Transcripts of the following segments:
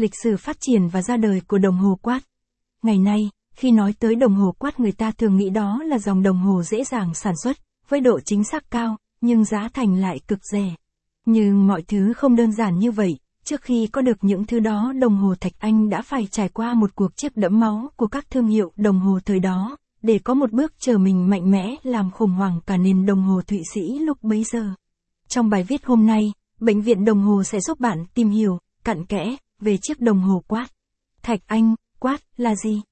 Lịch sử phát triển và ra đời của đồng hồ quát. Ngày nay, khi nói tới đồng hồ quát người ta thường nghĩ đó là dòng đồng hồ dễ dàng sản xuất, với độ chính xác cao, nhưng giá thành lại cực rẻ. Nhưng mọi thứ không đơn giản như vậy, trước khi có được những thứ đó đồng hồ Thạch Anh đã phải trải qua một cuộc chiếc đẫm máu của các thương hiệu đồng hồ thời đó, để có một bước chờ mình mạnh mẽ làm khủng hoảng cả nền đồng hồ Thụy Sĩ lúc bấy giờ. Trong bài viết hôm nay, Bệnh viện đồng hồ sẽ giúp bạn tìm hiểu, cặn kẽ, về chiếc đồng hồ quát. Thạch Anh, quát là gì?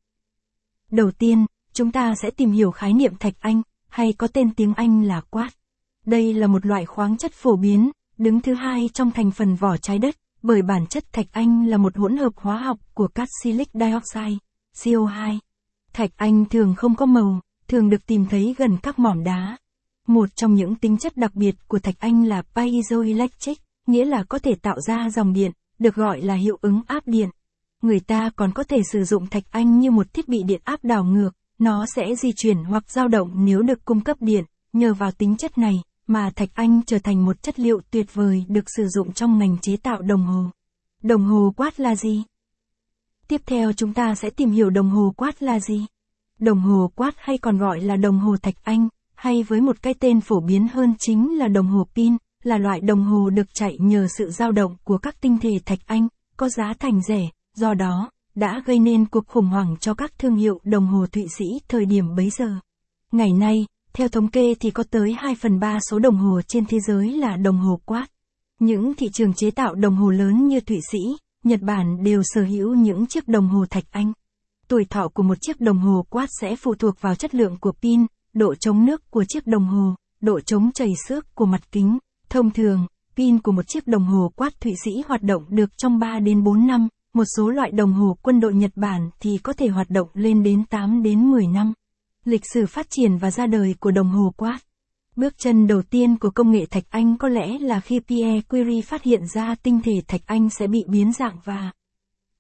Đầu tiên, chúng ta sẽ tìm hiểu khái niệm thạch anh, hay có tên tiếng Anh là quát. Đây là một loại khoáng chất phổ biến, đứng thứ hai trong thành phần vỏ trái đất, bởi bản chất thạch anh là một hỗn hợp hóa học của carboxylic dioxide, CO2. Thạch anh thường không có màu, thường được tìm thấy gần các mỏm đá. Một trong những tính chất đặc biệt của thạch anh là piezoelectric, nghĩa là có thể tạo ra dòng điện, được gọi là hiệu ứng áp điện. Người ta còn có thể sử dụng thạch anh như một thiết bị điện áp đảo ngược, nó sẽ di chuyển hoặc dao động nếu được cung cấp điện, nhờ vào tính chất này, mà thạch anh trở thành một chất liệu tuyệt vời được sử dụng trong ngành chế tạo đồng hồ. Đồng hồ quát là gì? Tiếp theo chúng ta sẽ tìm hiểu đồng hồ quát là gì. Đồng hồ quát hay còn gọi là đồng hồ thạch anh, hay với một cái tên phổ biến hơn chính là đồng hồ pin, là loại đồng hồ được chạy nhờ sự dao động của các tinh thể thạch anh, có giá thành rẻ, do đó, đã gây nên cuộc khủng hoảng cho các thương hiệu đồng hồ Thụy Sĩ thời điểm bấy giờ. Ngày nay, theo thống kê thì có tới 2 phần 3 số đồng hồ trên thế giới là đồng hồ quát. Những thị trường chế tạo đồng hồ lớn như Thụy Sĩ, Nhật Bản đều sở hữu những chiếc đồng hồ thạch anh. Tuổi thọ của một chiếc đồng hồ quát sẽ phụ thuộc vào chất lượng của pin, độ chống nước của chiếc đồng hồ, độ chống chảy xước của mặt kính. Thông thường, pin của một chiếc đồng hồ quát Thụy Sĩ hoạt động được trong 3 đến 4 năm, một số loại đồng hồ quân đội Nhật Bản thì có thể hoạt động lên đến 8 đến 10 năm. Lịch sử phát triển và ra đời của đồng hồ quát. Bước chân đầu tiên của công nghệ thạch anh có lẽ là khi Pierre Curie phát hiện ra tinh thể thạch anh sẽ bị biến dạng và